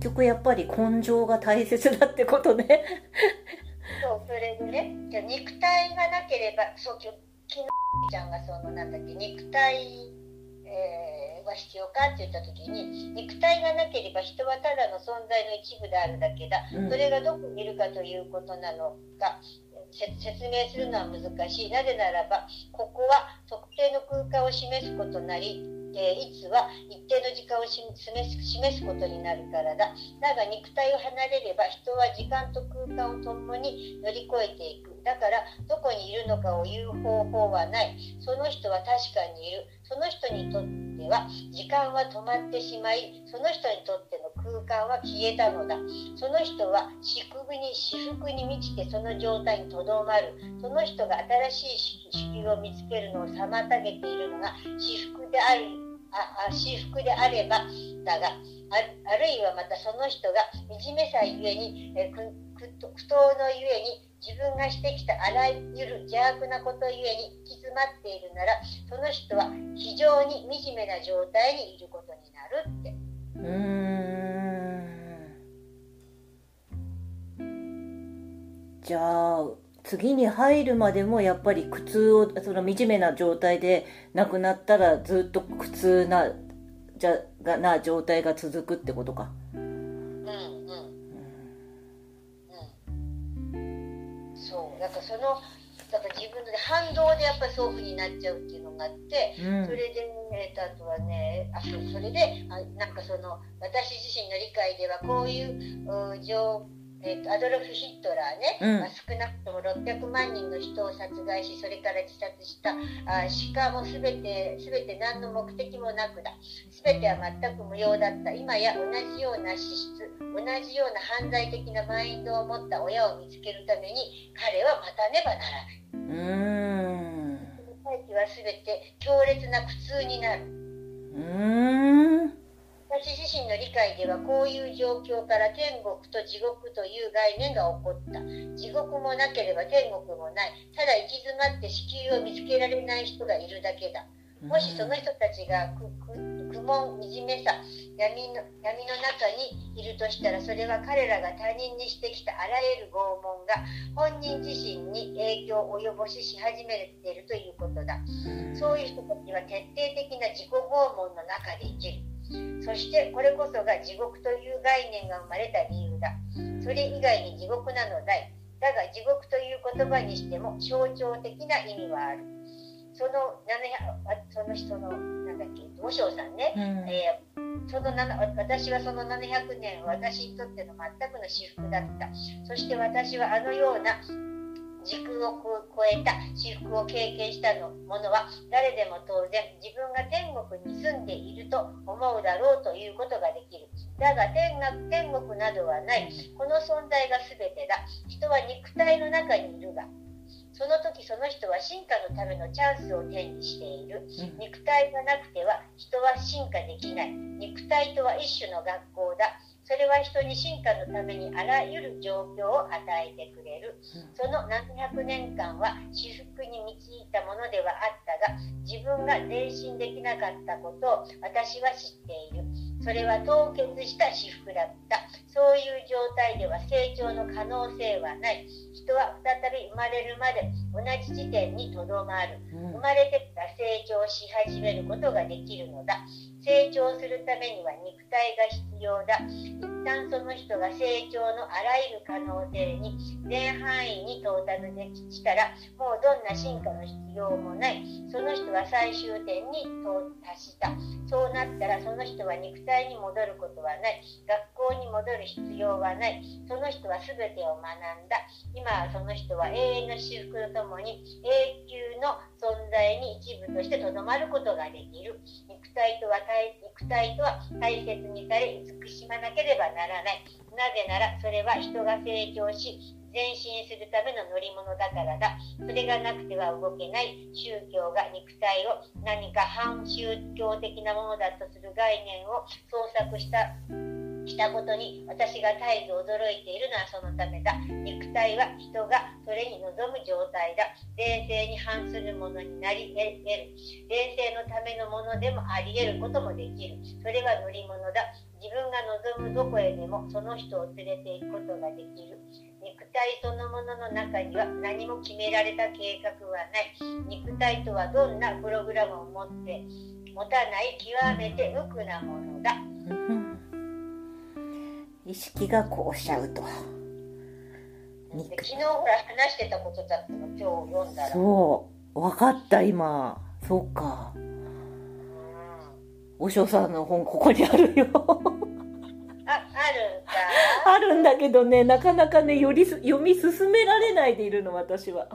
局やっぱり根性が大切だってことね。そうそれでねじゃ肉体がなければそう昨日ちゃんがそのなんだっけ肉体、えー、は必要かって言った時に肉体がなければ人はただの存在の一部であるだけだ、うん。それがどこにいるかということなのかせ説明するのは難しい。なぜならばここは特定の空間を示すことなりえーいつは一定の時間を示す示すことになるからだ。だが肉体を離れれば人は時間と空間を共に乗り越えていく。だからどこにいるのかを言う方法はない。その人は確かにいる。その人にとっては時間は止まってしまいその人にとっての空間は消えたのだその人は至福に至福に満ちてその状態にとどまるその人が新しい子宮を見つけるのを妨げているのが至福であるああ至福であればだがあるいはまたその人が惨めさゆえにえ苦闘のゆえに自分がしてきたあらゆる邪悪なことゆえに行き詰まっているならその人は非常に惨めな状態にいることになるって。じゃあ次に入るまでもやっぱり苦痛をその惨めな状態で亡くなったらずっと苦痛なじゃがな状態が続くってことか。うん。うん。うん。そう。なんかそのだから自分で反動でやっぱりそういうふうになっちゃうっていうのがあってうん。それで、えーとあとはねあそれであなんかその私自身の理解ではこういうう状えーとアドルフ・ヒットラーね、うん。まあ、少なくとも600万人の人を殺害しそれから自殺したあしかも全て全て何の目的もなくだ。全ては全く無用だった。今や同じような資質同じような犯罪的なマインドを持った親を見つけるために彼は待たねばならない。うーん。大気は全て強烈な苦痛になる。うーん私自身の理解ではこういう状況から天国と地獄という概念が起こった。地獄もなければ天国もない。ただ行き詰まって子宮を見つけられない人がいるだけだ。もしその人たちが苦悶惨めさ闇の闇の中にいるとしたらそれは彼らが他人にしてきたあらゆる拷問が本人自身に影響を及ぼしし始めているということだ。そういう人たちは徹底的な自己拷問の中で生きる。そしてこれこそが地獄という概念が生まれた理由だ。それ以外に地獄なのだい。だが地獄という言葉にしても象徴的な意味はある。その700あその人のなんだっけ五章さんね、うん。えーその7私はその700年は私にとっての全くの至福だった。そして私はあのような時空を超えた至福を経験したのものは誰でも当然自分が天国に住んでいると思うだろうということができる。だが天が天国などはない。この存在が全てだ。人は肉体の中にいるがその時その人は進化のためのチャンスを手にしている。肉体がなくては人は進化できない。肉体とは一種の学校だそれは人に進化のためにあらゆる状況を与えてくれる。その何百年間は至福に導いたものではあったが自分が前進できなかったことを私は知っているそれは凍結した至福だった。そういう状態では成長の可能性はない。人は再び生まれるまで同じ時点にとどまる。うん。生まれてから成長し始めることができるのだ。成長するためには肉体が必要だ。一旦その人が成長のあらゆる可能性に全範囲に到達できした。らもうどんな進化の必要もない。その人は最終点に達した。そうなったらその人は肉体に戻ることはない。学校に戻る必要はない。その人は全てを学んだ。今はその人は永遠の至福とともに永久の存在に一部としてとどまることができる。肉体とは肉体とは大切にされ慈しまなければならない。なぜならそれは人が成長し前進するための乗り物だからだ。それがなくては動けない宗教が肉体を何か反宗教的なものだとする概念を創作したしたことに私が絶えず驚いているのはそのためだ。肉体は人がそれに臨む状態だ。霊性に反するものになり得る霊性のためのものでもあり得ることもできる。それは乗り物だ。自分が望むどこへでもその人を連れて行くことができる。肉体そのものの中には何も決められた計画はない。肉体とはどんなプログラムを持って持たない極めて無垢なものだ、意識がこうしちゃうと。昨日ほら話してたことだったの今日読んだら。そう。分かった今。そうか。お尚さんの本ここにあるよ。ああるんだ。あるんだけどねなかなかねより読み進められないでいるの私は。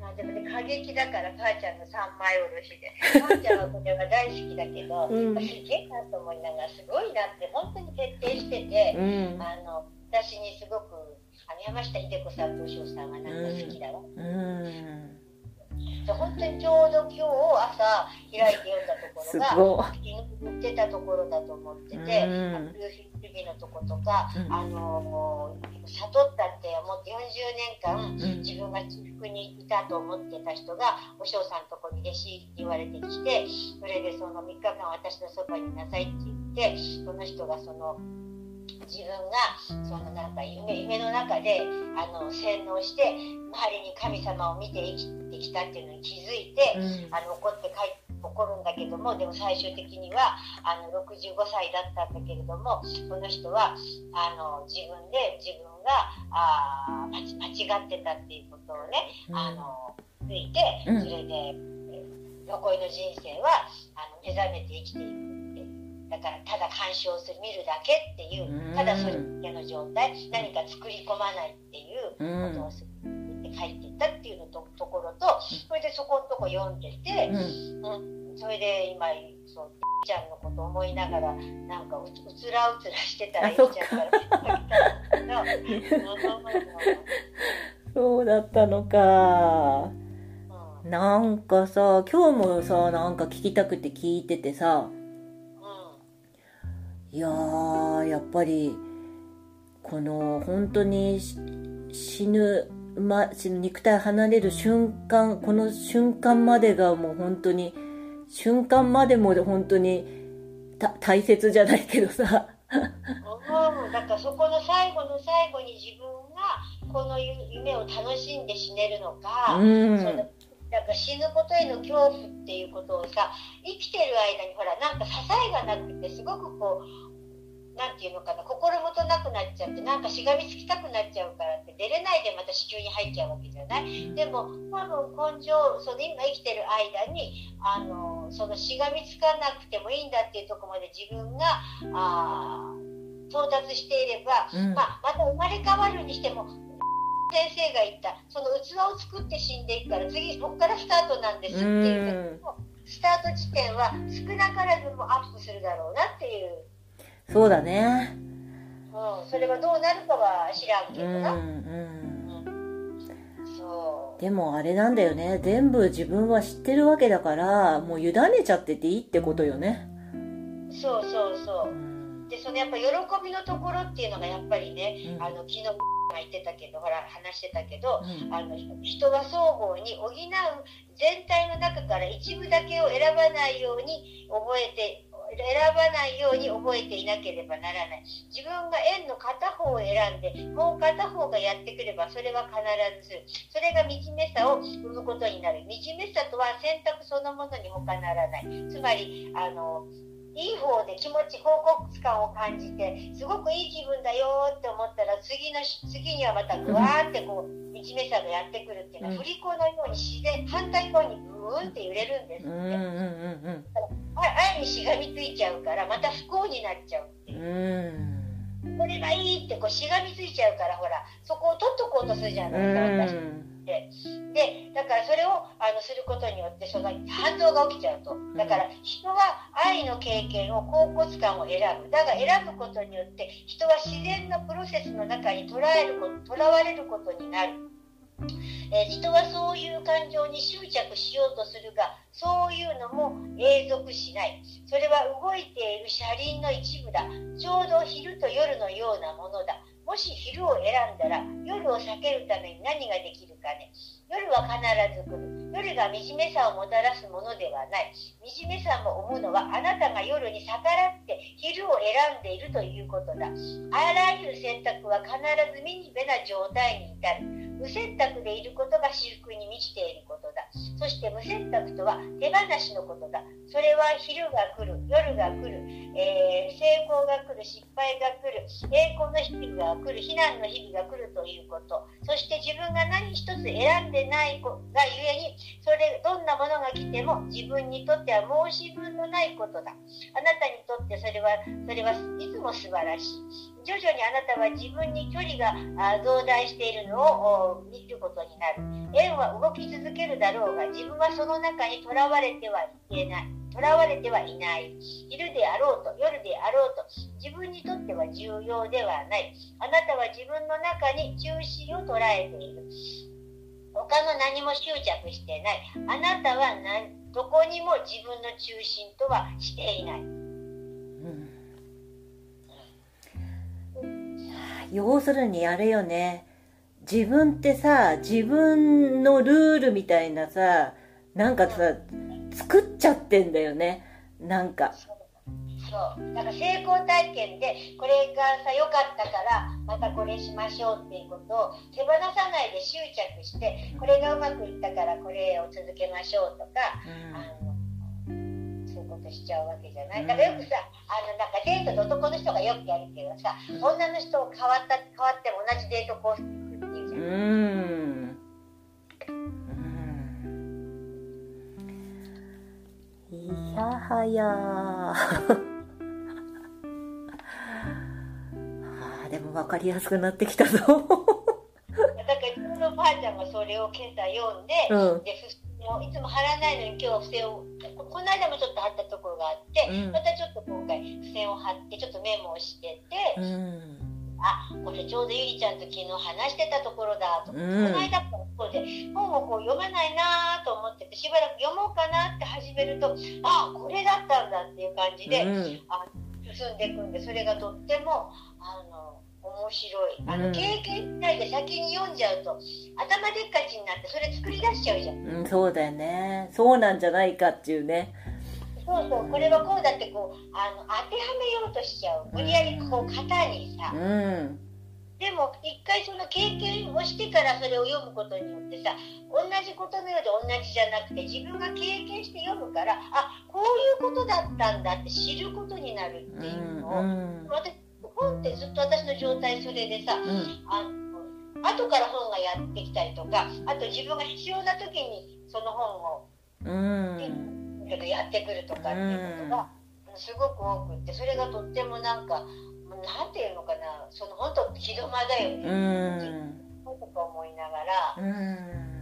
まあでもね過激だから母ちゃんの三枚おろしで。母ちゃんはこれは大好きだけど、うん、すげえなと思いながらすごいなって本当に徹底してて、うん、あの私にすごく山下秀子さんとお尚さんがなんか好きだわ。うん、うん。本当にちょうど今日朝開いて読んだところが言ってたところだと思ってて、うん、主義のとことか、うん、あの悟ったって思って40年間自分が中腹にいたと思ってた人がお嬢さんのとこに弟子って言われてきてそれでその3日間私のそばにいなさいって言ってその人がその。自分がそのなんか夢夢の中であの洗脳して周りに神様を見て生きてきたっていうのに気づいて、うん、あの怒って帰怒るんだけどもでも最終的にはあの65歳だったんだけれどもこの人はあの自分で自分があ間違ってたっていうことをね、うん、あのついてそれで、残りの人生はあの目覚めて生きていく。だからただ鑑賞する見るだけっていうただそれだけの状態何か作り込まないっていうことをするって書いてったっていうのとところとそれでそこのとこ読んでて、うん、それで今そうちゃんのこと思いながらなんかうつらうつらしてたらいいちゃんからそうだったのか。なんかさ今日もさなんか聞きたくて聞いててさいやーやっぱりこの本当に死ぬ、ま、死ぬ肉体離れる瞬間この瞬間までがもう本当に瞬間までも本当に大切じゃないけどさ。だからそこの最後の最後に自分がこの夢を楽しんで死ねるのか、うん、そのなんか死ぬことへの恐怖っていうことをさ生きてる間にほらなんか支えがなくてすごくこうなんていうのかな心もとなくなっちゃってなんかしがみつきたくなっちゃうからって出れないでまた子宮に入っちゃうわけじゃない？でも多分根性その今生きてる間にあのそのしがみつかなくてもいいんだっていうとこまで自分があ到達していれば、うん、まあ、また生まれ変わるにしても先生が言ったその器を作って死んでいくから次ここからスタートなんですっていう、うん、スタート地点は少なからずもアップするだろうなっていう。そうだね。うん、それがどうなるかは知らんけどな。うん、うん、そう。でもあれなんだよね。全部自分は知ってるわけだから、もう委ねちゃってていいってことよね。そうそうそう。で、そのやっぱ喜びのところっていうのがやっぱりね、うん、あの、昨日が言ってたけど、ほら、話してたけど、うん、あの、人は双方に補う全体の中から一部だけを選ばないように覚えて選ばないように覚えていなければならない。自分が円の片方を選んでもう片方がやってくればそれは必ずそれが惨めさを生むことになる。惨めさとは選択そのものに他ならない。つまりあのいい方で気持ち報告感を感じてすごくいい気分だよって思ったら次の次にはまたぐわーってこう惨めさがやってくるっていうのは振り子のように自然反対側にブーンって揺れるんですって。うんうんうんうん。愛にしがみついちゃうからまた不幸になっちゃうっていう。これがいいってこうしがみついちゃうからほらそこを取っとこうとするじゃないですか私。って。でだからそれをあのすることによってその反動が起きちゃうと。だから人は愛の経験を恍惚感を選ぶ。だが選ぶことによって人は自然のプロセスの中に捉えることとらわれることになる。え、人はそういう感情に執着しようとするがそういうのも永続しない。それは動いている車輪の一部だ。ちょうど昼と夜のようなものだ。もし昼を選んだら夜を避けるために何ができるかね。夜は必ず来る。夜が惨めさをもたらすものではない。惨めさも思うのはあなたが夜に逆らって昼を選んでいるということだ。あらゆる選択は必ず惨めな状態に至る。無選択でいることが私服に満ちていることだ。そして無選択とは手放しのことだ。それは昼が来る。夜が来る、えー、成功が来る。失敗が来る。栄光の日々が来る。避難の日々が来るということ。そして自分が何一つ選んでないがゆえにそれどんなものが来ても自分にとっては申し分のないことだ。あなたにとってそれはそれはいつも素晴らしい。徐々にあなたは自分に距離が増大しているのを見ることになる。円は動き続けるだろうが自分はその中にとらわれてはいけない。とらわれてはいない。昼であろうと夜であろうと自分にとっては重要ではない。あなたは自分の中に中心を捉えている。他の何も執着してない。あなたはどこにも自分の中心とはしていない、うん。要するにあれよね。自分ってさ自分のルールみたいなさなんかさ作っちゃってんだよね。なんか。そう。だから成功体験でこれがさ良かったからまたこれしましょうっていうことを手放さないで執着してこれがうまくいったからこれを続けましょうとか、うん、あのことしちゃうわけじゃない、だからよくさあのなんかデートで男の人がよくやるけどさ女の人変わった変わっても同じデートコースっていうじゃん。うんやはやあ でも分かりやすくなってきたぞ。だから自分のばあちゃんがそれを今朝読んで、うん、でもいつも貼らないのに今日付箋をこの間もちょっと貼ったところがあって、うん、またちょっと今回付箋を貼ってちょっとメモをしてて、うん、あこれちょうどゆりちゃんと昨日話してたところだとうん、この間こうで本をこう読めないなと思っててしばらく読もうかなって始めるとあこれだったんだっていう感じで、あ進んでいくんでそれがとってもあの面白い。あの、経験しないで先に読んじゃうと頭でっかちになってそれ作り出しちゃうじゃん、うん、そうだよね。そうなんじゃないかっていうね。そうそうこれはこうだってこうあの当てはめようとしちゃう。無理やりこう型にさ、うん、でも一回その経験をしてからそれを読むことによってさ同じことのようで同じじゃなくて自分が経験して読むからあこういうことだったんだって知ることになるっていうのを、うんうん、私本ってずっと私の状態それでさ、うん、あ後から本がやってきたりとかあと自分が必要な時にその本を、うん、やってくるとかっていうことがすごく多くってそれがとってもなんかなんていうのかな。その本当気止まだよね、うん、とか思いながら。うん